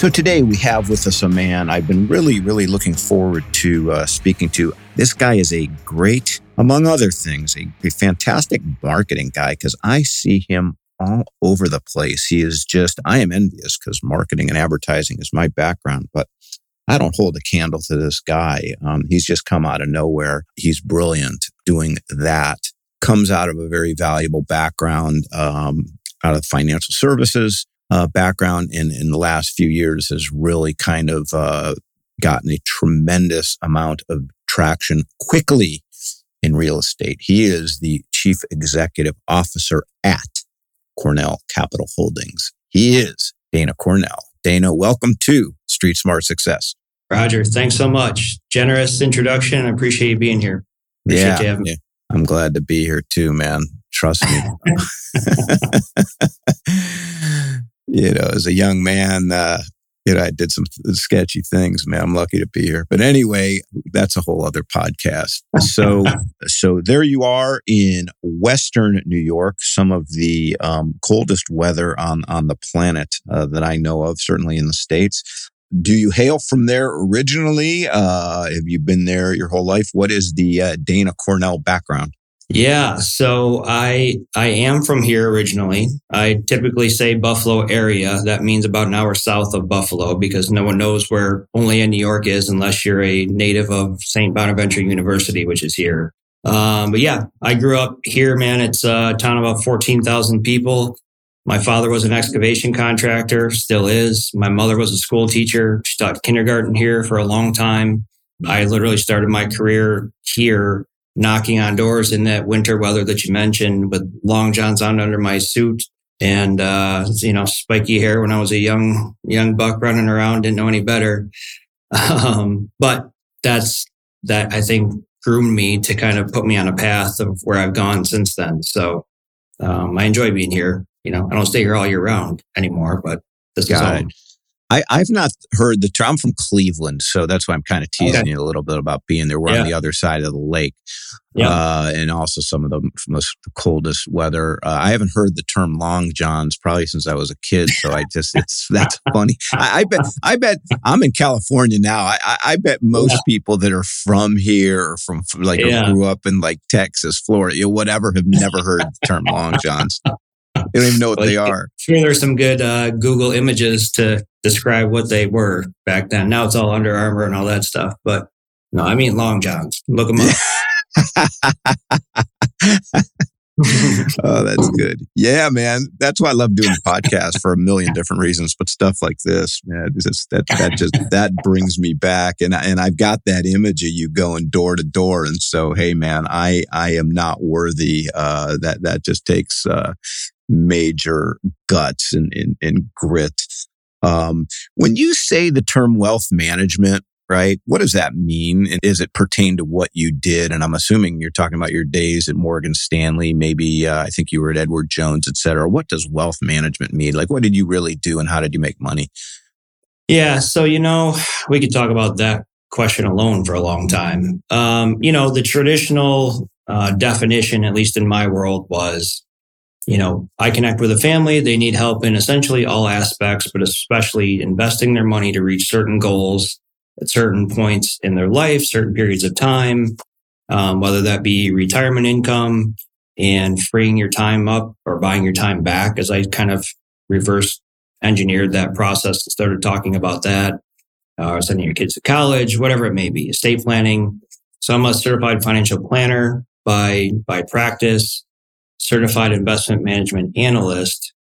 So today we have with us a man I've been really, really looking forward to uh, speaking to. This guy is a great, among other things, a, a fantastic marketing guy because I see him all over the place. He is just, I am envious because marketing and advertising is my background, but I don't hold a candle to this guy. Um, he's just come out of nowhere. He's brilliant doing that. Comes out of a very valuable background um, out of financial services uh, background in, in the last few years has really kind of uh, gotten a tremendous amount of traction quickly in real estate. He is the chief executive officer at Cornell Capital Holdings. He is Dana Cornell. Dana, welcome to Street Smart Success. Roger, thanks so much. Generous introduction. I appreciate you being here. Appreciate yeah, yeah, I'm glad to be here too, man. Trust me. you know, as a young man, uh, you know, I did some sketchy things, man. I'm lucky to be here. But anyway, that's a whole other podcast. So, so there you are in Western New York, some of the um, coldest weather on, on the planet uh, that I know of, certainly in the States. Do you hail from there originally? Uh, have you been there your whole life? What is the uh, Dana Cornell background? Yeah, so I I am from here originally. I typically say Buffalo area. That means about an hour south of Buffalo because no one knows where Olean New York is unless you're a native of St. Bonaventure University, which is here. Um, but yeah, I grew up here, man. It's a town of about 14,000 people. My father was an excavation contractor, still is. My mother was a school teacher. She taught kindergarten here for a long time. I literally started my career here knocking on doors in that winter weather that you mentioned with long johns on under my suit and uh, you know spiky hair when I was a young young buck running around didn't know any better um, but that's that I think groomed me to kind of put me on a path of where I've gone since then so um, I enjoy being here you know I don't stay here all year round anymore but this Got is home. It. I, I've not heard the term. I'm from Cleveland, so that's why I'm kind of teasing okay. you a little bit about being there. We're yeah. on the other side of the lake, yeah. uh, and also some of the most the coldest weather. Uh, I haven't heard the term long johns probably since I was a kid, so I just it's that's funny. I, I, bet I bet I'm in California now. I, I bet most yeah. people that are from here or from like grew up in like Texas, Florida, you know, whatever, have never heard the term long johns. They don't even know what they are. Sure, there's some good uh, Google images to describe what they were back then. Now it's all Under Armour and all that stuff. But no, I mean long johns. Look them up. oh, that's good. Yeah, man. That's why I love doing podcasts for a million different reasons. But stuff like this, man, just, that that just that brings me back, and and I've got that image of you going door to door, and so hey, man, I I am not worthy. Uh, that that just takes uh, major guts and, and, and grit. Um, when you say the term wealth management, right? What does that mean? And is it pertain to what you did? And I'm assuming you're talking about your days at Morgan Stanley. Maybe uh, I think you were at Edward Jones, et cetera. What does wealth management mean? Like, what did you really do, and how did you make money? Yeah, so you know, we could talk about that question alone for a long time. Um, you know, the traditional uh, definition, at least in my world, was you know, I connect with a family. They need help in essentially all aspects, but especially investing their money to reach certain goals at certain points in their life, certain periods of time, um, whether that be retirement income and freeing your time up or buying your time back. As I kind of reverse engineered that process and started talking about that, uh, sending your kids to college, whatever it may be, estate planning. So I'm a certified financial planner by by practice certified investment management analyst.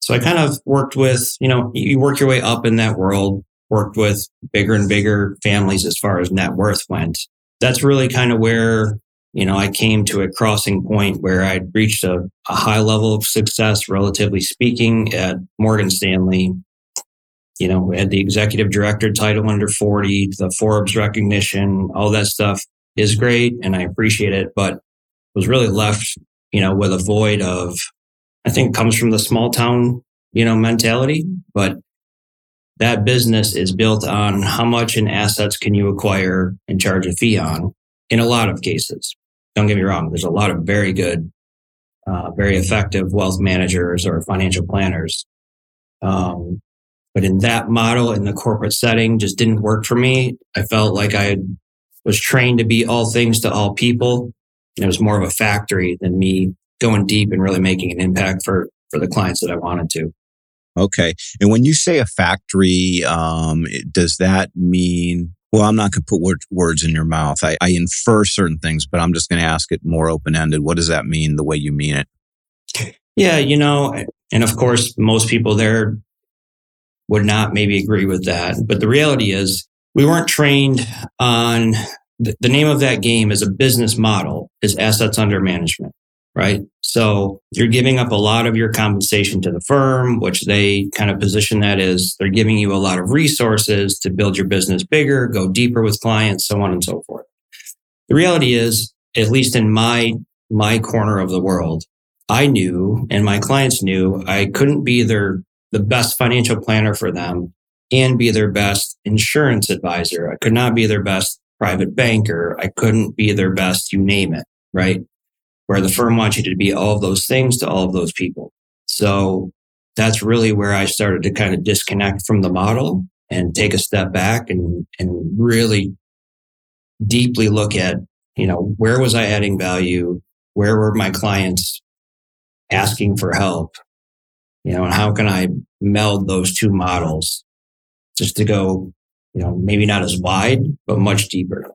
So I kind of worked with, you know, you work your way up in that world, worked with bigger and bigger families as far as net worth went. That's really kind of where, you know, I came to a crossing point where I'd reached a, a high level of success, relatively speaking, at Morgan Stanley. You know, had the executive director title under 40, the Forbes recognition, all that stuff is great and I appreciate it, but was really left, you know, with a void of, I think comes from the small town, you know, mentality, but that business is built on how much in assets can you acquire and charge a fee on in a lot of cases. Don't get me wrong. There's a lot of very good, uh, very effective wealth managers or financial planners. Um, but in that model in the corporate setting just didn't work for me. I felt like I was trained to be all things to all people. It was more of a factory than me going deep and really making an impact for, for the clients that I wanted to. Okay. And when you say a factory, um, does that mean, well, I'm not going to put word, words in your mouth. I, I infer certain things, but I'm just going to ask it more open ended. What does that mean the way you mean it? Yeah. You know, and of course, most people there would not maybe agree with that. But the reality is we weren't trained on the, the name of that game is a business model is assets under management, right? So you're giving up a lot of your compensation to the firm, which they kind of position that as they're giving you a lot of resources to build your business bigger, go deeper with clients, so on and so forth. The reality is, at least in my, my corner of the world, I knew and my clients knew I couldn't be their the best financial planner for them and be their best insurance advisor. I could not be their best private banker. I couldn't be their best, you name it, right? Where the firm wants you to be all of those things to all of those people. So that's really where I started to kind of disconnect from the model and take a step back and, and really deeply look at, you know, where was I adding value? Where were my clients asking for help? you know, and how can I meld those two models just to go, you know, maybe not as wide, but much deeper.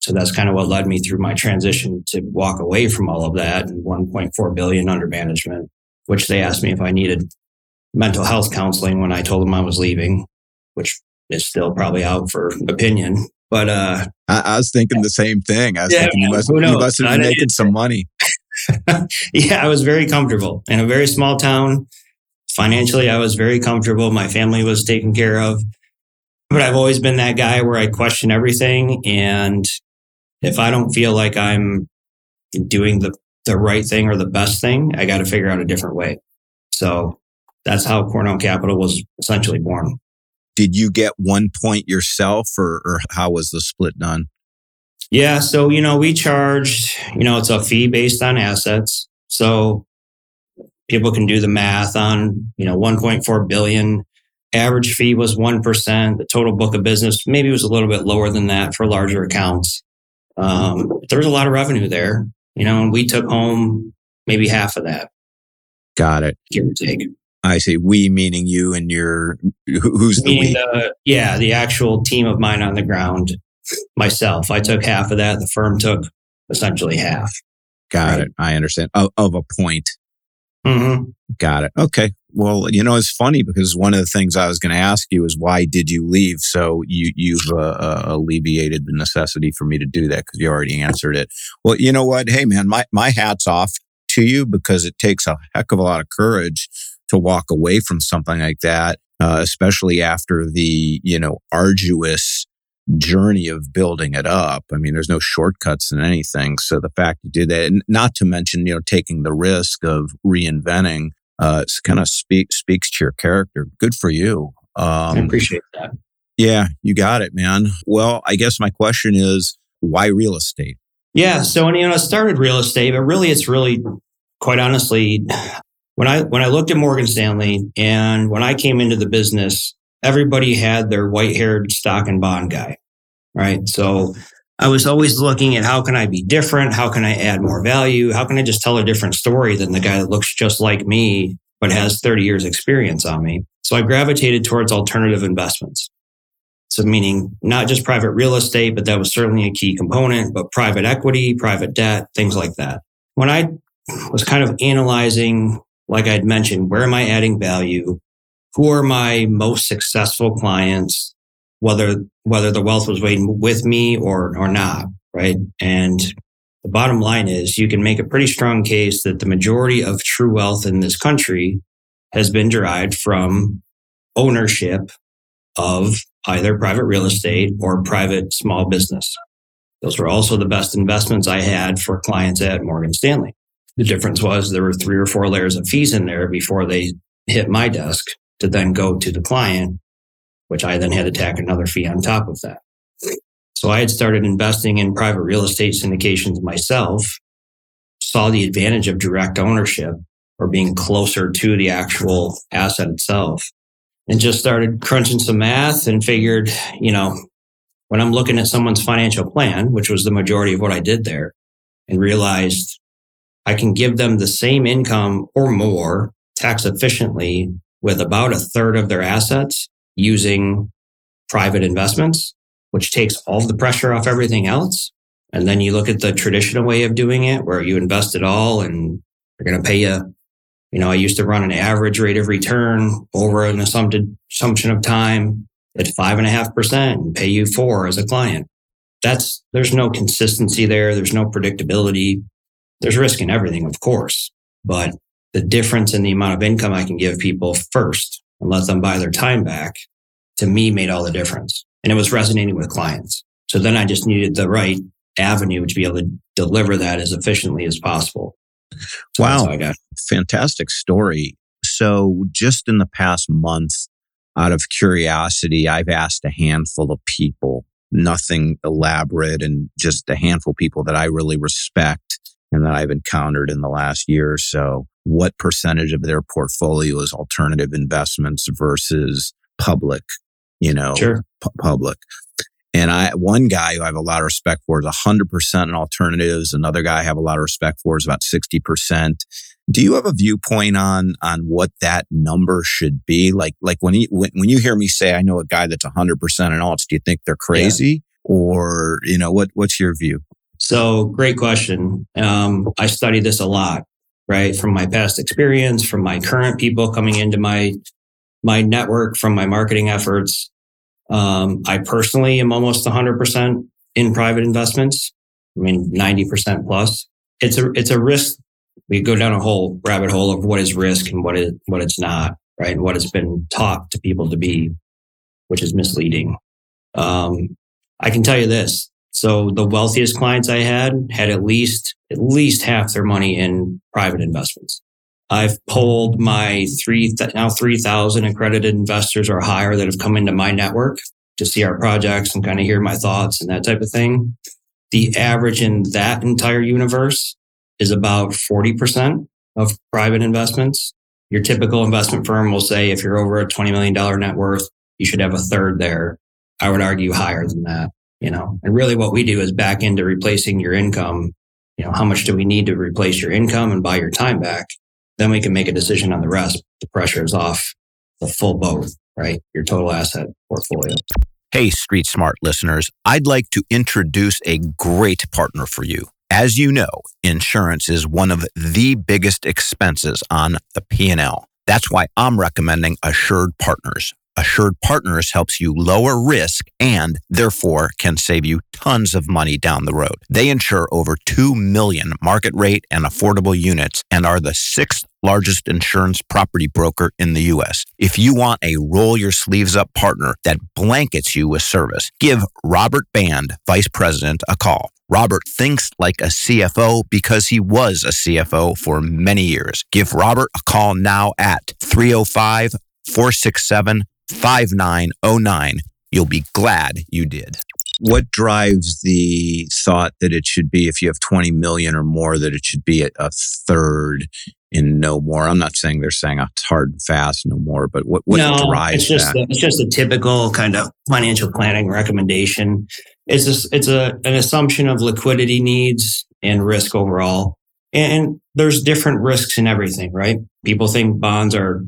So that's kind of what led me through my transition to walk away from all of that and 1.4 billion under management, which they asked me if I needed mental health counseling when I told them I was leaving, which is still probably out for opinion. But uh, I, I was thinking the same thing. I was yeah, thinking you must, you must have been making some money. yeah, I was very comfortable in a very small town financially, I was very comfortable. My family was taken care of. But I've always been that guy where I question everything. And if I don't feel like I'm doing the, the right thing or the best thing, I got to figure out a different way. So that's how Cornell Capital was essentially born. Did you get one point yourself or, or how was the split done? Yeah. So, you know, we charged, you know, it's a fee based on assets. So people can do the math on, you know, 1.4 billion. Average fee was 1%. The total book of business maybe was a little bit lower than that for larger accounts. Um, there was a lot of revenue there, you know, and we took home maybe half of that. Got it. Give or take. I say we, meaning you and your, who's the we? The, yeah, the actual team of mine on the ground, myself. I took half of that. The firm took essentially half. Got right? it. I understand. Of, of a point. Mm-hmm. Got it. Okay. Well, you know, it's funny because one of the things I was going to ask you is why did you leave? So you you've uh, uh, alleviated the necessity for me to do that because you already answered it. Well, you know what? Hey, man, my my hats off to you because it takes a heck of a lot of courage to walk away from something like that, uh, especially after the you know arduous journey of building it up. I mean, there's no shortcuts in anything. So the fact you did that, and not to mention, you know, taking the risk of reinventing, uh, kind of speak, speaks to your character. Good for you. Um, I appreciate that. Yeah, you got it, man. Well, I guess my question is why real estate? Yeah. So, you know, I started real estate, but really it's really quite honestly, when I, when I looked at Morgan Stanley and when I came into the business, everybody had their white haired stock and bond guy, right? So I was always looking at how can I be different? How can I add more value? How can I just tell a different story than the guy that looks just like me, but has 30 years experience on me? So I gravitated towards alternative investments. So meaning not just private real estate, but that was certainly a key component, but private equity, private debt, things like that. When I was kind of analyzing, like I'd mentioned, where am I adding value? who are my most successful clients, whether, whether the wealth was waiting with me or, or not. Right. And the bottom line is you can make a pretty strong case that the majority of true wealth in this country has been derived from ownership of either private real estate or private small business. Those were also the best investments I had for clients at Morgan Stanley. The difference was there were three or four layers of fees in there before they hit my desk to then go to the client, which I then had to tack another fee on top of that. So I had started investing in private real estate syndications myself, saw the advantage of direct ownership or being closer to the actual asset itself and just started crunching some math and figured, you know, when I'm looking at someone's financial plan, which was the majority of what I did there and realized I can give them the same income or more tax efficiently with about a third of their assets using private investments, which takes all the pressure off everything else. And then you look at the traditional way of doing it where you invest it all and they're going to pay you. You know, I used to run an average rate of return over an assumption of time at five and a half percent and pay you four as a client. That's, there's no consistency there. There's no predictability. There's risk in everything, of course, but the difference in the amount of income I can give people first and let them buy their time back to me made all the difference. And it was resonating with clients. So then I just needed the right avenue to be able to deliver that as efficiently as possible. So wow. Fantastic story. So just in the past month, out of curiosity, I've asked a handful of people, nothing elaborate and just a handful of people that I really respect and that I've encountered in the last year or so, what percentage of their portfolio is alternative investments versus public, you know, sure. pu- public. And I, one guy who I have a lot of respect for is 100% in alternatives. Another guy I have a lot of respect for is about 60%. Do you have a viewpoint on, on what that number should be? Like, like when, he, when, when you hear me say, I know a guy that's 100% in alts, do you think they're crazy? Yeah. Or, you know, what, what's your view? So great question. Um, I study this a lot, right? From my past experience, from my current people coming into my, my network, from my marketing efforts. Um, I personally am almost 100% in private investments. I mean, 90% plus. It's a, it's a risk. We go down a whole rabbit hole of what is risk and what is, what it's not, right? And what has been taught to people to be, which is misleading. Um, I can tell you this. So the wealthiest clients I had had at least, at least half their money in private investments. I've polled my three, now 3,000 accredited investors or higher that have come into my network to see our projects and kind of hear my thoughts and that type of thing. The average in that entire universe is about 40% of private investments. Your typical investment firm will say if you're over a $20 million net worth, you should have a third there. I would argue higher than that, you know, and really what we do is back into replacing your income. You know, how much do we need to replace your income and buy your time back? Then we can make a decision on the rest. The pressure is off the full boat, right? Your total asset portfolio. Hey, Street Smart listeners, I'd like to introduce a great partner for you. As you know, insurance is one of the biggest expenses on the P&L. That's why I'm recommending Assured Partners. Assured Partners helps you lower risk and therefore can save you tons of money down the road. They insure over 2 million market rate and affordable units and are the sixth largest insurance property broker in the U.S. If you want a roll your sleeves up partner that blankets you with service, give Robert Band, Vice President, a call. Robert thinks like a CFO because he was a CFO for many years. Give Robert a call now at 305 467 5909. You'll be glad you did. What drives the thought that it should be, if you have 20 million or more, that it should be a third in no more? I'm not saying they're saying it's hard and fast, no more, but what, what no, drives it's just that? A, it's just a typical kind of financial planning recommendation. It's just, it's a, an assumption of liquidity needs and risk overall. And there's different risks in everything, right? People think bonds are,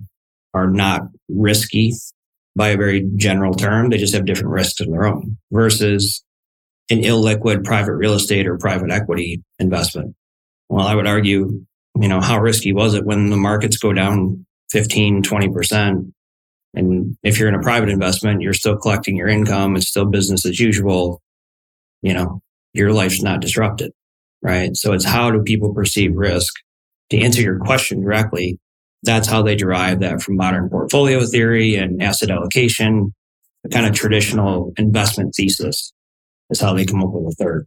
are not risky by a very general term. They just have different risks of their own versus an illiquid private real estate or private equity investment. Well, I would argue, you know, how risky was it when the markets go down 15, 20%? And if you're in a private investment, you're still collecting your income. It's still business as usual. You know, your life's not disrupted, right? So it's how do people perceive risk? To answer your question directly, that's how they derive that from modern portfolio theory and asset allocation. The kind of traditional investment thesis is how they come up with a third.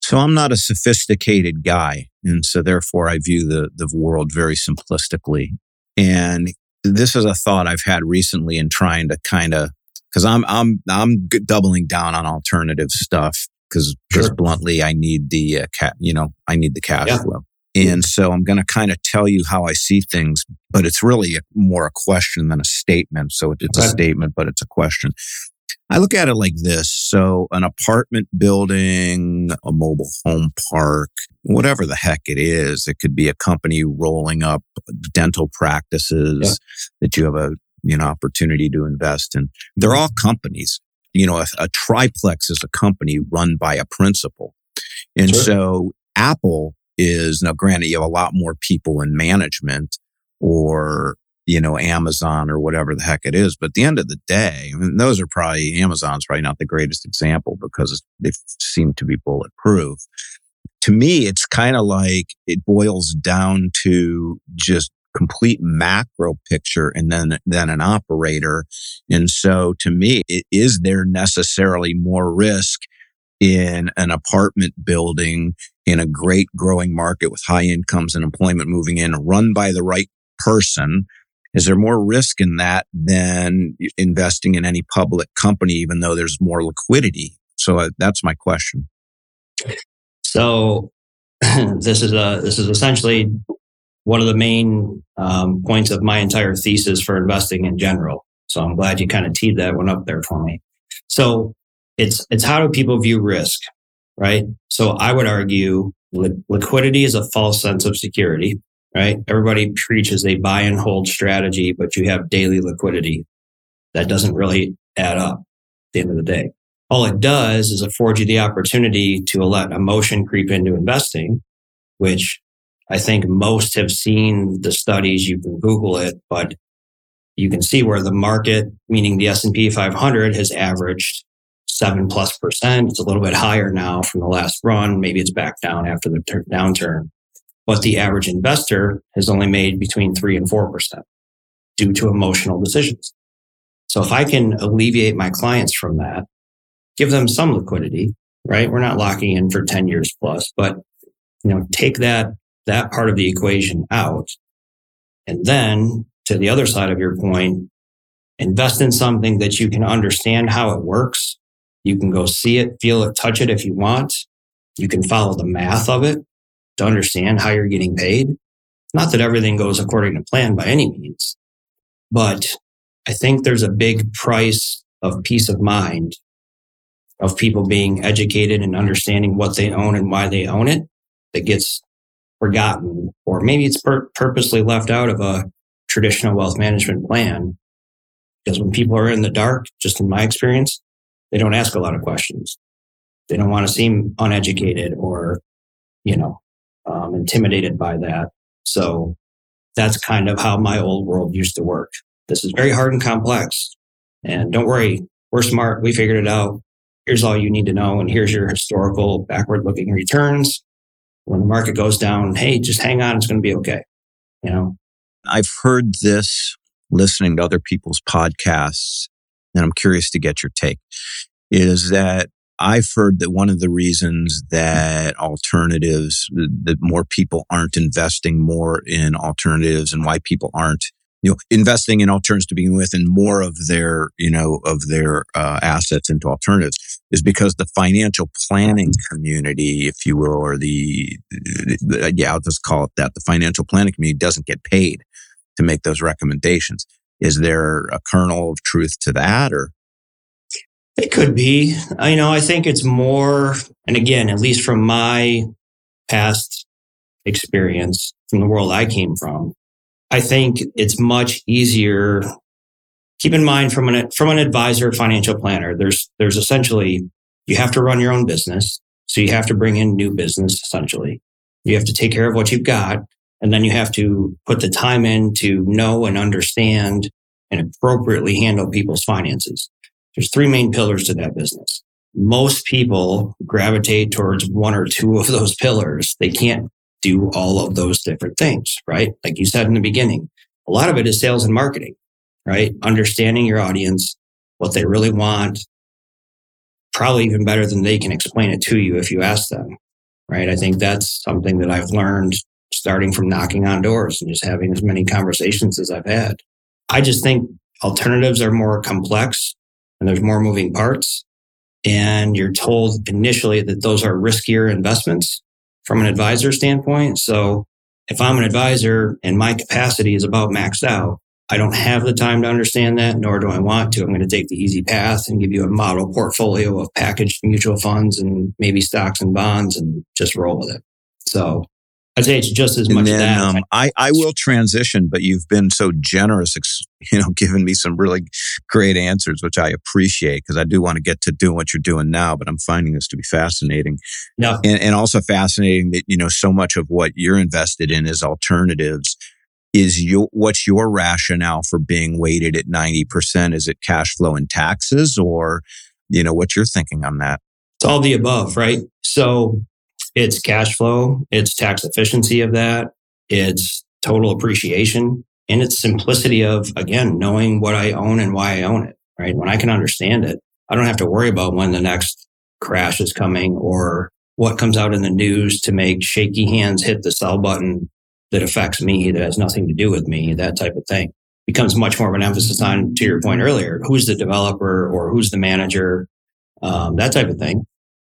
So I'm not a sophisticated guy. And so therefore I view the, the world very simplistically. And this is a thought I've had recently in trying to kind of, cause I'm, I'm, I'm doubling down on alternative stuff because sure. just bluntly, I need the, uh, cat, you know, I need the cash yeah. flow. And so I'm going to kind of tell you how I see things, but it's really more a question than a statement. So it's okay. a statement, but it's a question. I look at it like this. So an apartment building, a mobile home park, whatever the heck it is, it could be a company rolling up dental practices yeah. that you have a, you know, opportunity to invest in. They're mm-hmm. all companies. You know, a, a triplex is a company run by a principal. And sure. so Apple is now granted you have a lot more people in management or you know, Amazon or whatever the heck it is. But at the end of the day, I mean, those are probably Amazon's probably not the greatest example because they seem to be bulletproof. To me, it's kind of like it boils down to just complete macro picture and then then an operator. And so to me, it, is there necessarily more risk in an apartment building in a great growing market with high incomes and employment moving in run by the right person is there more risk in that than investing in any public company, even though there's more liquidity? So uh, that's my question. So this is a this is essentially one of the main um, points of my entire thesis for investing in general. So I'm glad you kind of teed that one up there for me. So it's it's how do people view risk, right? So I would argue li- liquidity is a false sense of security right? Everybody preaches a buy and hold strategy, but you have daily liquidity. That doesn't really add up at the end of the day. All it does is afford you the opportunity to let emotion creep into investing, which I think most have seen the studies. You can Google it, but you can see where the market, meaning the S&P 500 has averaged seven plus percent. It's a little bit higher now from the last run. Maybe it's back down after the downturn but the average investor has only made between three and 4% due to emotional decisions. So if I can alleviate my clients from that, give them some liquidity, right? We're not locking in for 10 years plus, but you know, take that, that part of the equation out. And then to the other side of your point, invest in something that you can understand how it works. You can go see it, feel it, touch it if you want. You can follow the math of it to understand how you're getting paid. Not that everything goes according to plan by any means, but I think there's a big price of peace of mind of people being educated and understanding what they own and why they own it that gets forgotten, or maybe it's pur- purposely left out of a traditional wealth management plan. Because when people are in the dark, just in my experience, they don't ask a lot of questions. They don't want to seem uneducated or, you know, um, intimidated by that. So that's kind of how my old world used to work. This is very hard and complex. And don't worry, we're smart. We figured it out. Here's all you need to know. And here's your historical backward looking returns. When the market goes down, hey, just hang on. It's going to be okay. You know, I've heard this listening to other people's podcasts, and I'm curious to get your take is that I've heard that one of the reasons that alternatives, that more people aren't investing more in alternatives and why people aren't, you know, investing in alternatives to begin with and more of their, you know, of their uh, assets into alternatives is because the financial planning community, if you will, or the, the yeah, I'll just call it that. The financial planning community doesn't get paid to make those recommendations. Is there a kernel of truth to that or? It could be. You know, I think it's more, and again, at least from my past experience from the world I came from, I think it's much easier. Keep in mind from an from an advisor, financial planner, there's there's essentially you have to run your own business, so you have to bring in new business. Essentially, you have to take care of what you've got, and then you have to put the time in to know and understand and appropriately handle people's finances. There's three main pillars to that business. Most people gravitate towards one or two of those pillars. They can't do all of those different things, right? Like you said in the beginning, a lot of it is sales and marketing, right? Understanding your audience, what they really want, probably even better than they can explain it to you if you ask them. Right. I think that's something that I've learned starting from knocking on doors and just having as many conversations as I've had. I just think alternatives are more complex and there's more moving parts. And you're told initially that those are riskier investments from an advisor standpoint. So if I'm an advisor and my capacity is about maxed out, I don't have the time to understand that, nor do I want to. I'm going to take the easy path and give you a model portfolio of packaged mutual funds and maybe stocks and bonds and just roll with it. So I'd say it's just as much then, that. Um, I, I will transition, but you've been so generous, you know, giving me some really great answers, which I appreciate because I do want to get to doing what you're doing now, but I'm finding this to be fascinating. No. And, and also fascinating that, you know, so much of what you're invested in is alternatives. Is your, what's your rationale for being weighted at 90%? Is it cash flow and taxes or, you know, what you're thinking on that? It's all the above, right? So it's cash flow, it's tax efficiency of that, it's total appreciation, and it's simplicity of, again, knowing what I own and why I own it, right? When I can understand it, I don't have to worry about when the next crash is coming or what comes out in the news to make shaky hands hit the sell button that affects me, that has nothing to do with me, that type of thing. Becomes much more of an emphasis on, to your point earlier, who's the developer or who's the manager, um, that type of thing.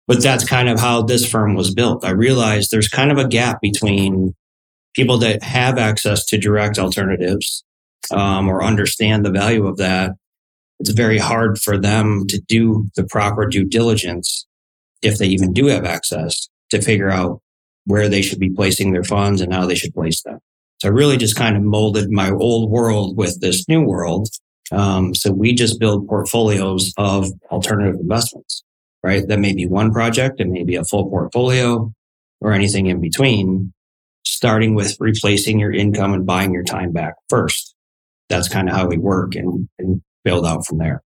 But that's kind of how this firm was built. I realized there's kind of a gap between people that have access to direct alternatives um, or understand the value of that. It's very hard for them to do the proper due diligence if they even do have access to figure out where they should be placing their funds and how they should place them. So I really just kind of molded my old world with this new world. Um, so we just build portfolios of alternative investments right? That may be one project, it may be a full portfolio or anything in between, starting with replacing your income and buying your time back first. That's kind of how we work and, and build out from there.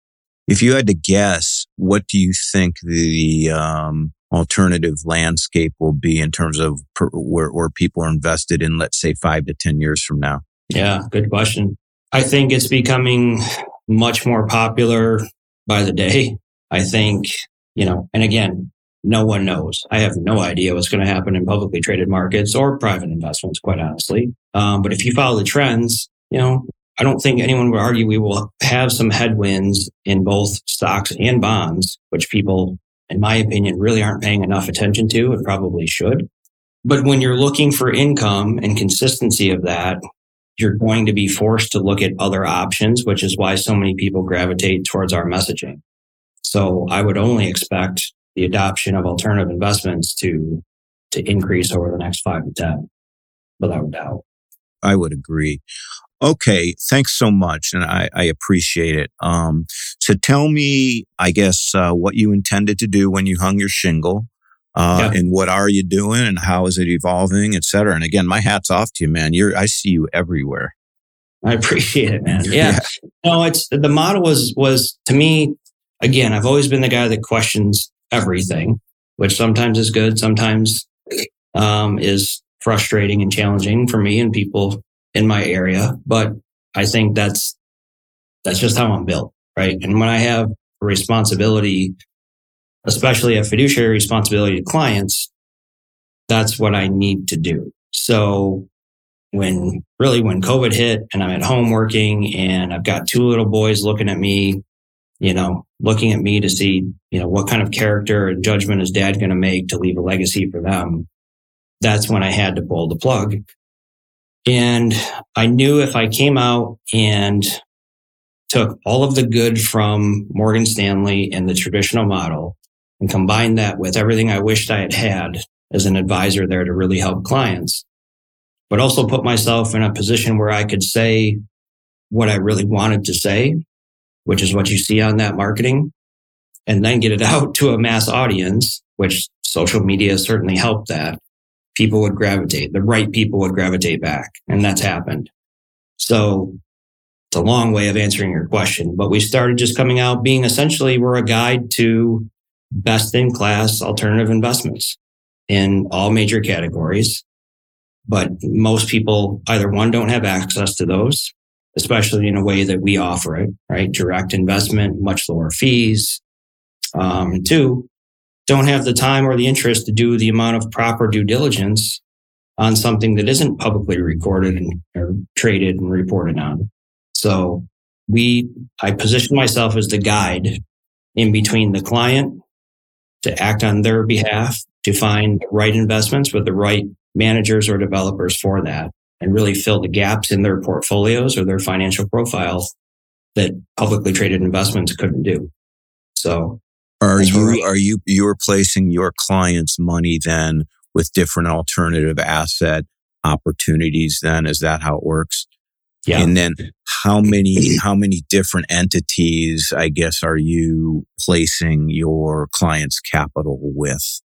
If you had to guess, what do you think the um, alternative landscape will be in terms of per, where, where people are invested in, let's say, five to 10 years from now? Yeah, good question. I think it's becoming much more popular by the day. I think you know, and again, no one knows. I have no idea what's going to happen in publicly traded markets or private investments, quite honestly. Um, but if you follow the trends, you know, I don't think anyone would argue we will have some headwinds in both stocks and bonds, which people, in my opinion, really aren't paying enough attention to and probably should. But when you're looking for income and consistency of that, you're going to be forced to look at other options, which is why so many people gravitate towards our messaging. So I would only expect the adoption of alternative investments to to increase over the next five to ten, without doubt. I would agree. Okay, thanks so much, and I, I appreciate it. Um, so tell me, I guess, uh, what you intended to do when you hung your shingle, uh, yeah. and what are you doing, and how is it evolving, et cetera. And again, my hat's off to you, man. You're I see you everywhere. I appreciate it, man. Yeah. yeah. No, it's the model was was to me again, I've always been the guy that questions everything, which sometimes is good, sometimes um, is frustrating and challenging for me and people in my area. But I think that's that's just how I'm built, right? And when I have a responsibility, especially a fiduciary responsibility to clients, that's what I need to do. So when really when COVID hit and I'm at home working and I've got two little boys looking at me you know, looking at me to see, you know, what kind of character and judgment is dad going to make to leave a legacy for them. That's when I had to pull the plug. And I knew if I came out and took all of the good from Morgan Stanley and the traditional model and combined that with everything I wished I had had as an advisor there to really help clients, but also put myself in a position where I could say what I really wanted to say which is what you see on that marketing, and then get it out to a mass audience, which social media certainly helped that. People would gravitate, the right people would gravitate back. And that's happened. So it's a long way of answering your question, but we started just coming out being essentially we're a guide to best in class alternative investments in all major categories. But most people either one don't have access to those especially in a way that we offer it, right? Direct investment, much lower fees, Um, two, don't have the time or the interest to do the amount of proper due diligence on something that isn't publicly recorded and or traded and reported on. So we, I position myself as the guide in between the client to act on their behalf to find the right investments with the right managers or developers for that and really fill the gaps in their portfolios or their financial profiles that publicly traded investments couldn't do. So are you are you you're placing your clients' money then with different alternative asset opportunities then? Is that how it works? Yeah. And then how many how many different entities, I guess, are you placing your clients' capital with?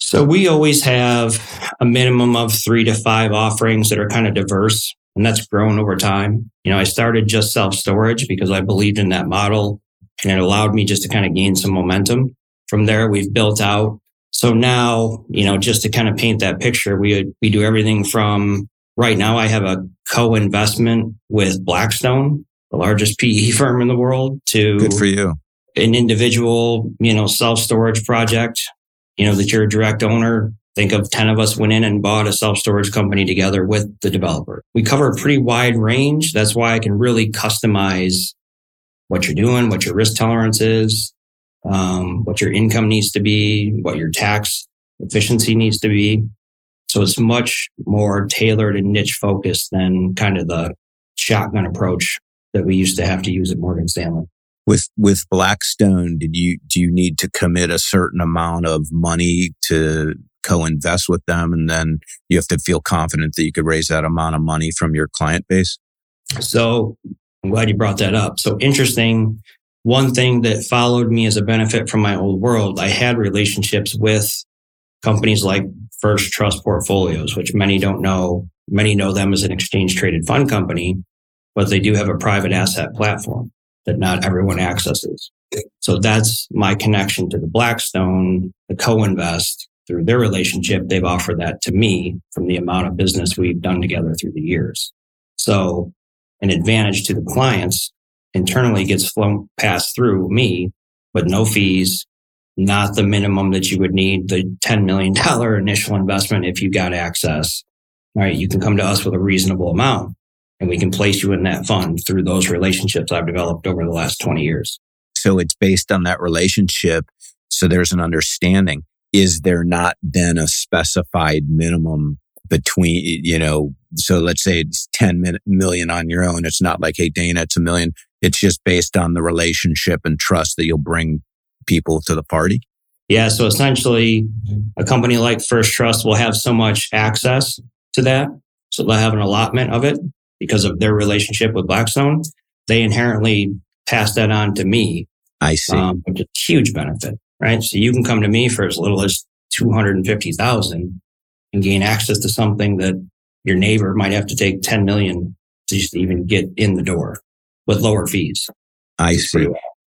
So we always have a minimum of three to five offerings that are kind of diverse, and that's grown over time. You know, I started just self storage because I believed in that model and it allowed me just to kind of gain some momentum. From there, we've built out. So now, you know, just to kind of paint that picture, we, we do everything from right now. I have a co-investment with Blackstone, the largest PE firm in the world to good for you. An individual, you know, self-storage project, you know, that you're a direct owner. Think of 10 of us went in and bought a self-storage company together with the developer. We cover a pretty wide range. That's why I can really customize what you're doing, what your risk tolerance is, um, what your income needs to be, what your tax efficiency needs to be. So it's much more tailored and niche focused than kind of the shotgun approach that we used to have to use at Morgan Stanley. With with Blackstone, did you do you need to commit a certain amount of money to co-invest with them and then you have to feel confident that you could raise that amount of money from your client base? So I'm glad you brought that up. So interesting. One thing that followed me as a benefit from my old world, I had relationships with companies like First Trust Portfolios, which many don't know. Many know them as an exchange traded fund company, but they do have a private asset platform that not everyone accesses. So that's my connection to the Blackstone, the co-invest through their relationship. They've offered that to me from the amount of business we've done together through the years. So an advantage to the clients internally gets flown passed through me, but no fees, not the minimum that you would need, the $10 million initial investment if you got access. All right. You can come to us with a reasonable amount and we can place you in that fund through those relationships I've developed over the last 20 years. So it's based on that relationship. So there's an understanding. Is there not then a specified minimum between, you know, so let's say it's 10 million on your own. It's not like, Hey, Dana, it's a million. It's just based on the relationship and trust that you'll bring people to the party. Yeah. So essentially a company like First Trust will have so much access to that. So they'll have an allotment of it because of their relationship with Blackstone. They inherently pass that on to me. I see. Um, which is a huge benefit, right? So you can come to me for as little as 250,000 and gain access to something that your neighbor might have to take 10 million to just even get in the door with lower fees. I see.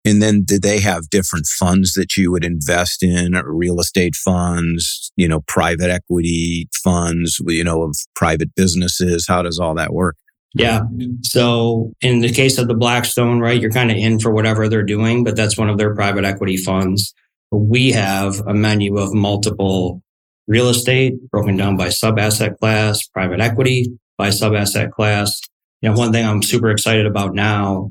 And then did they have different funds that you would invest in, real estate funds, you know, private equity funds, you know, of private businesses? How does all that work? Yeah. So in the case of the Blackstone, right, you're kind of in for whatever they're doing, but that's one of their private equity funds. We have a menu of multiple real estate broken down by sub asset class, private equity by sub asset class. You know, one thing I'm super excited about now,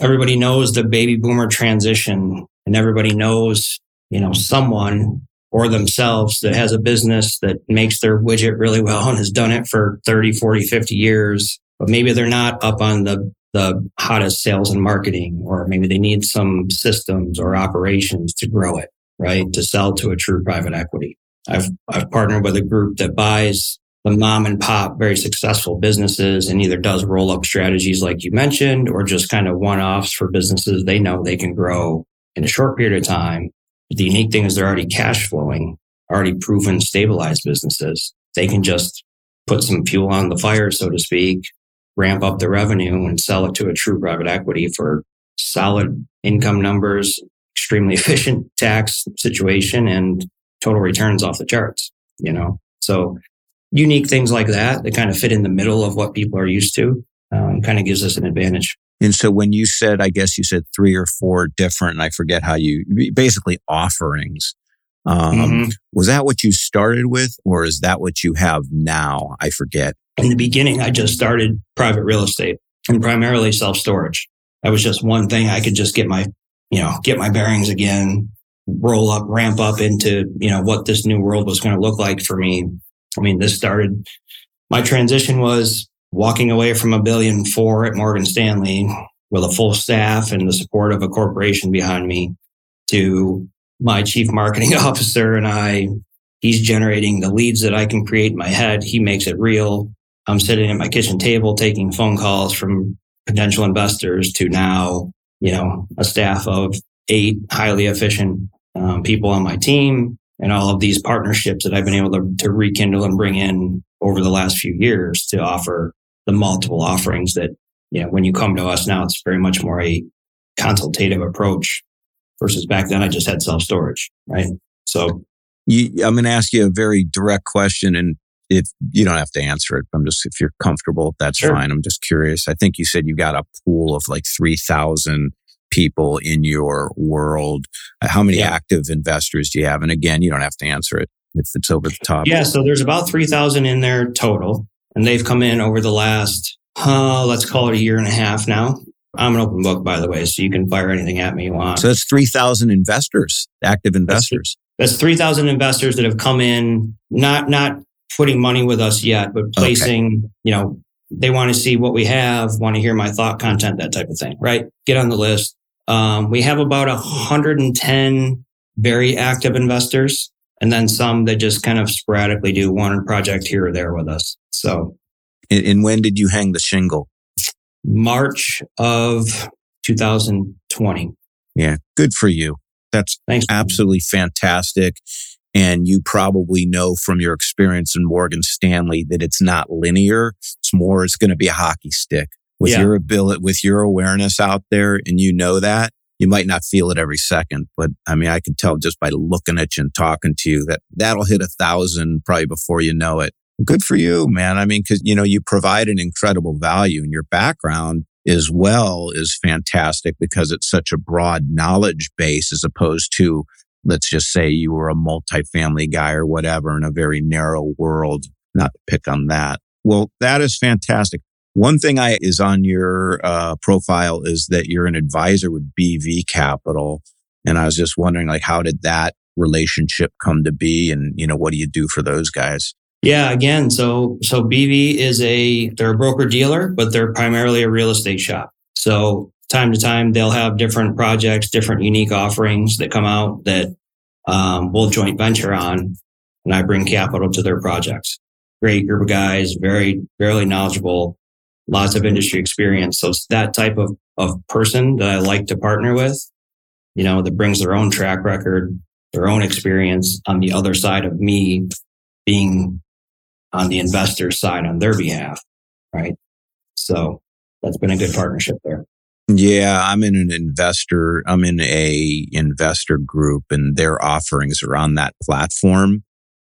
everybody knows the baby boomer transition and everybody knows, you know, someone or themselves that has a business that makes their widget really well and has done it for 30, 40, 50 years, but maybe they're not up on the the hottest sales and marketing, or maybe they need some systems or operations to grow it, right? To sell to a true private equity. I've, I've partnered with a group that buys the mom and pop, very successful businesses and either does roll up strategies like you mentioned, or just kind of one offs for businesses they know they can grow in a short period of time. But the unique thing is they're already cash flowing, already proven stabilized businesses. They can just put some fuel on the fire, so to speak, ramp up the revenue and sell it to a true private equity for solid income numbers, extremely efficient tax situation and total returns off the charts, you know? So unique things like that that kind of fit in the middle of what people are used to um, kind of gives us an advantage. And so when you said, I guess you said three or four different, and I forget how you basically offerings. Um, mm-hmm. Was that what you started with, or is that what you have now? I forget. In the beginning, I just started private real estate and primarily self storage. That was just one thing I could just get my, you know, get my bearings again, roll up, ramp up into, you know, what this new world was going to look like for me. I mean, this started, my transition was walking away from a billion four at Morgan Stanley with a full staff and the support of a corporation behind me to my chief marketing officer and I, he's generating the leads that I can create in my head. He makes it real. I'm sitting at my kitchen table taking phone calls from potential investors to now, you know, a staff of eight highly efficient um, people on my team and all of these partnerships that I've been able to, to rekindle and bring in over the last few years to offer the multiple offerings that, you know, when you come to us now, it's very much more a consultative approach versus back then I just had self storage, right? So you, I'm going to ask you a very direct question and if you don't have to answer it, I'm just, if you're comfortable, that's sure. fine. I'm just curious. I think you said you got a pool of like 3,000 people in your world. Uh, how many yeah. active investors do you have? And again, you don't have to answer it if it's over the top. Yeah. So there's about 3,000 in there total. And they've come in over the last, uh, let's call it a year and a half now. I'm an open book, by the way, so you can fire anything at me you want. So that's 3,000 investors, active investors. That's, that's 3,000 investors that have come in, not, not putting money with us yet, but placing, okay. you know, they want to see what we have, want to hear my thought content, that type of thing, right? Get on the list. Um, we have about 110 very active investors and then some that just kind of sporadically do one project here or there with us. So, and, and when did you hang the shingle? March of 2020. Yeah, good for you. That's Thanks. absolutely fantastic. And you probably know from your experience in Morgan Stanley that it's not linear. It's more, it's going to be a hockey stick with yeah. your ability, with your awareness out there. And you know that you might not feel it every second, but I mean, I can tell just by looking at you and talking to you that that'll hit a thousand probably before you know it. Good for you, man. I mean, cause you know, you provide an incredible value and your background as well is fantastic because it's such a broad knowledge base as opposed to, let's just say you were a multifamily guy or whatever in a very narrow world, not to pick on that. Well, that is fantastic. One thing I is on your uh, profile is that you're an advisor with BV Capital. And I was just wondering, like, how did that relationship come to be? And, you know, what do you do for those guys? Yeah, again, so so BV is a they're a broker dealer, but they're primarily a real estate shop. So time to time they'll have different projects, different unique offerings that come out that um, we'll joint venture on, and I bring capital to their projects. Great group of guys, very very knowledgeable, lots of industry experience. So it's that type of of person that I like to partner with. You know, that brings their own track record, their own experience on the other side of me being on the investor side on their behalf. Right. So that's been a good partnership there. Yeah, I'm in an investor. I'm in a investor group, and their offerings are on that platform,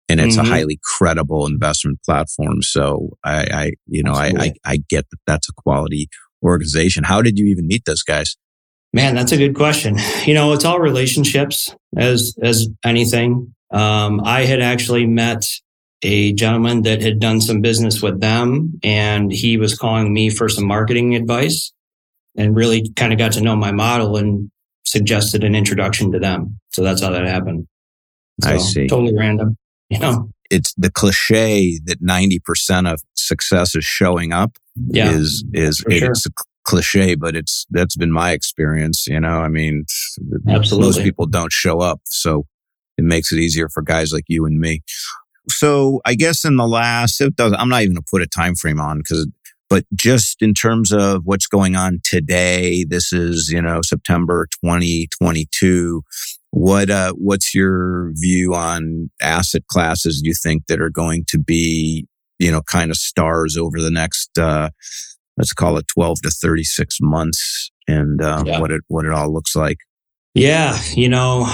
and it's mm-hmm. a highly credible investment platform. So I, I you know, I, I, I get that that's a quality organization. How did you even meet those guys? Man, that's a good question. You know, it's all relationships as as anything. Um, I had actually met a gentleman that had done some business with them and he was calling me for some marketing advice and really kind of got to know my model and suggested an introduction to them. So that's how that happened. So, I see. Totally random, you know. It's the cliche that 90% of success is showing up yeah, is is it, sure. it's a cliche, but it's that's been my experience, you know. I mean, Absolutely. most people don't show up, so it makes it easier for guys like you and me. So I guess in the last, it does, I'm not even going to put a time frame on because, but just in terms of what's going on today, this is, you know, September 2022. What, uh, what's your view on asset classes you think that are going to be, you know, kind of stars over the next, uh, let's call it 12 to 36 months and, um, yeah. what it, what it all looks like? Yeah. You know,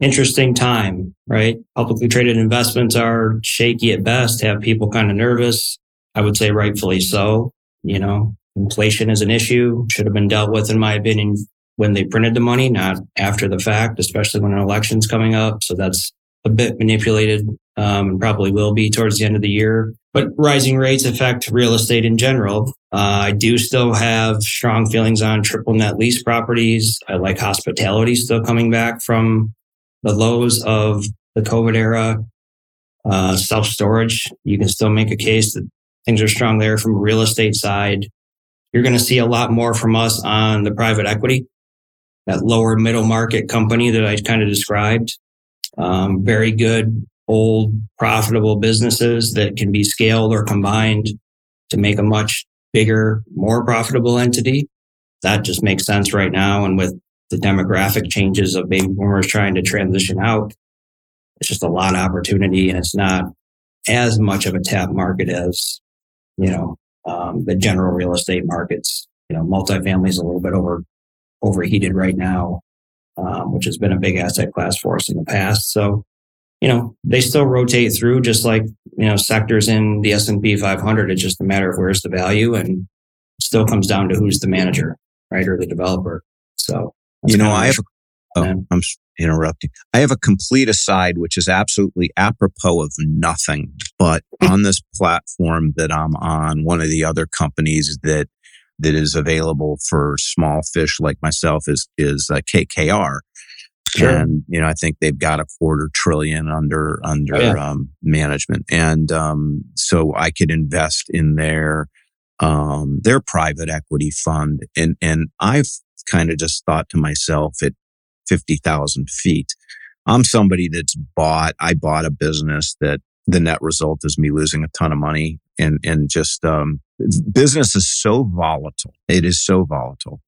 interesting time, right? Publicly traded investments are shaky at best, have people kind of nervous. I would say rightfully so. You know, inflation is an issue, should have been dealt with, in my opinion, when they printed the money, not after the fact, especially when an election's coming up. So that's a bit manipulated um, and probably will be towards the end of the year. But rising rates affect real estate in general. Uh, I do still have strong feelings on triple net lease properties. I like hospitality still coming back from the lows of the COVID era. Uh, self storage, you can still make a case that things are strong there from a real estate side. You're going to see a lot more from us on the private equity, that lower middle market company that I kind of described. Um, very good, old, profitable businesses that can be scaled or combined to make a much bigger, more profitable entity. That just makes sense right now. And with the demographic changes of baby boomers trying to transition out, it's just a lot of opportunity and it's not as much of a tap market as, you know, um, the general real estate markets. You know, multifamily is a little bit over overheated right now, um, which has been a big asset class for us in the past. So, you know, they still rotate through just like, you know, sectors in the S&P 500. It's just a matter of where's the value and still comes down to who's the manager, right? Or the developer. So, you know, I have, Oh, I'm interrupting. I have a complete aside, which is absolutely apropos of nothing. But on this platform that I'm on, one of the other companies that that is available for small fish like myself is is uh, KKR. Sure. And you know, I think they've got a quarter trillion under under oh, yeah. um, management, and um, so I could invest in their um, their private equity fund. And and I've kind of just thought to myself, it 50,000 feet. I'm somebody that's bought, I bought a business that the net result is me losing a ton of money and, and just, um, business is so volatile. It is so volatile.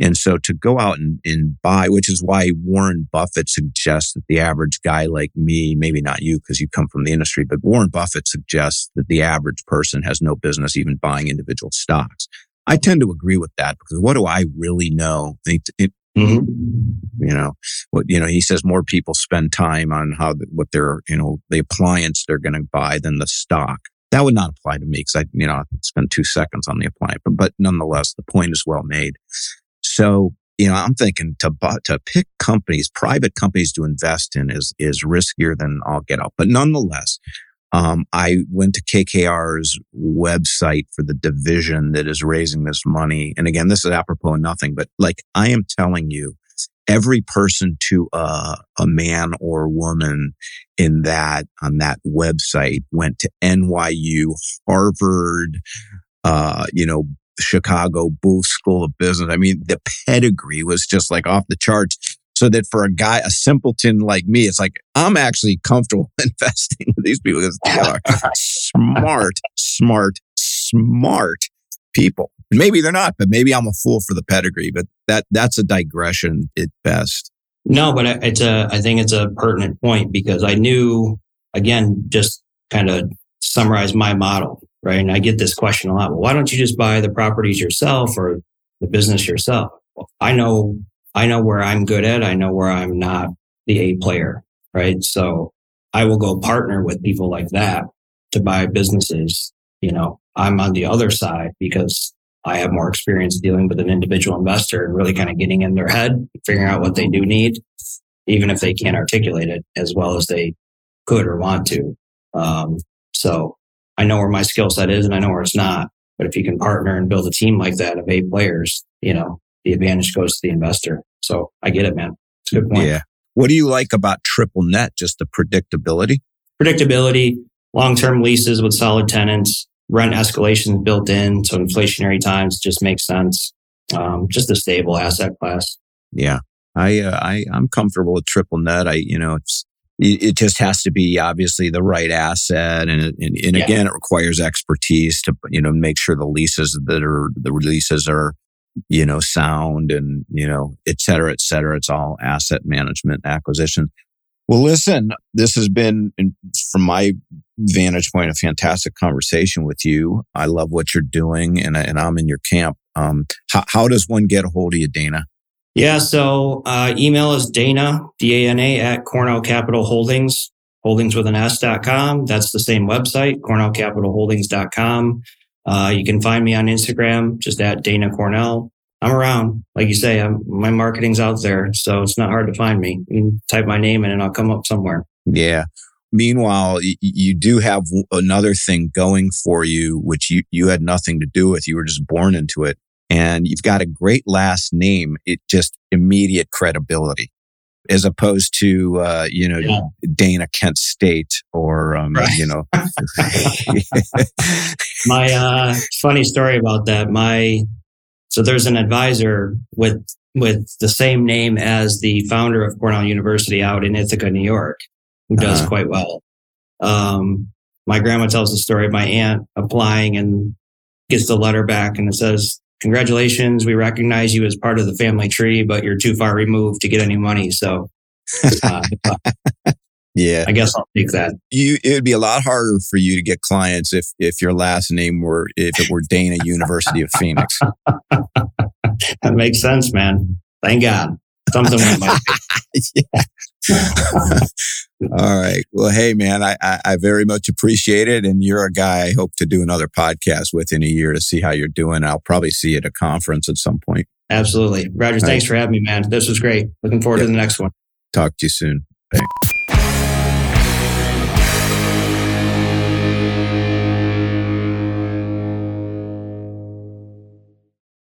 And so to go out and, and buy, which is why Warren Buffett suggests that the average guy like me, maybe not you because you come from the industry, but Warren Buffett suggests that the average person has no business even buying individual stocks. I tend to agree with that because what do I really know? It, it, mm-hmm. You know, what you know, he says more people spend time on how what they're you know the appliance they're going to buy than the stock. That would not apply to me because I you know spend two seconds on the appliance, but, but nonetheless, the point is well made. So you know, I'm thinking to to pick companies, private companies to invest in is is riskier than I'll get out. But nonetheless, um, I went to KKR's website for the division that is raising this money. And again, this is apropos of nothing, but like I am telling you, every person to a, a man or woman in that on that website went to NYU, Harvard, uh, you know, Chicago Booth School of Business. I mean, the pedigree was just like off the charts so that for a guy, a simpleton like me, it's like I'm actually comfortable investing with these people because they are smart, smart, smart people. Maybe they're not, but maybe I'm a fool for the pedigree. But that that's a digression at best. No, but it's a. I think it's a pertinent point because I knew again, just kind of summarize my model, right? And I get this question a lot. Well, why don't you just buy the properties yourself or the business yourself? Well, I know I know where I'm good at. I know where I'm not the A player, right? So I will go partner with people like that to buy businesses. You know, I'm on the other side because I have more experience dealing with an individual investor and really kind of getting in their head, figuring out what they do need, even if they can't articulate it as well as they could or want to. Um, so I know where my skill set is and I know where it's not. But if you can partner and build a team like that of eight players, you know, the advantage goes to the investor. So I get it, man. It's a good point. Yeah. What do you like about triple net? Just the predictability? Predictability, long term leases with solid tenants, rent escalations built in. So inflationary times just makes sense. Um, just a stable asset class. Yeah. I, uh, I, I'm comfortable with triple net. I, you know, it's, it just has to be obviously the right asset and, and, and yeah. again it requires expertise to you know make sure the leases that are the releases are you know, sound and, you know, et cetera, et cetera. It's all asset management acquisition. Well, listen, this has been, from my vantage point, a fantastic conversation with you. I love what you're doing and, and I'm in your camp. Um, how, how does one get a hold of you, Dana? Yeah. So, uh, email is Dana, D-A-N-A at Cornell Capital Holdings, holdings with an S.com. That's the same website, cornell cornellcapitalholdings.com. Uh, you can find me on Instagram, just at Dana Cornell. I'm around. Like you say, I'm, my marketing's out there. So it's not hard to find me. You can type my name in and I'll come up somewhere. Yeah. Meanwhile, you do have another thing going for you, which you, you had nothing to do with. You were just born into it. And you've got a great last name. It just immediate credibility as opposed to, uh, you know, yeah. Dana Kent State or, um, right. you know. my uh, funny story about that. My so there's an advisor with with the same name as the founder of Cornell University out in Ithaca, New York, who does uh-huh. quite well. Um, my grandma tells the story of my aunt applying and gets the letter back and it says, congratulations. We recognize you as part of the family tree, but you're too far removed to get any money. So, uh, yeah, I guess I'll take that. You, it would be a lot harder for you to get clients if, if your last name were, if it were Dana University of Phoenix. that makes sense, man. Thank God. Something went my yeah. All right. Well, hey, man, I, I, I, very much appreciate it. And you're a guy I hope to do another podcast with in a year to see how you're doing. I'll probably see you at a conference at some point. Absolutely. Roger, All thanks right. for having me, man. This was great. Looking forward yep. to the next one. Talk to you soon. Thanks.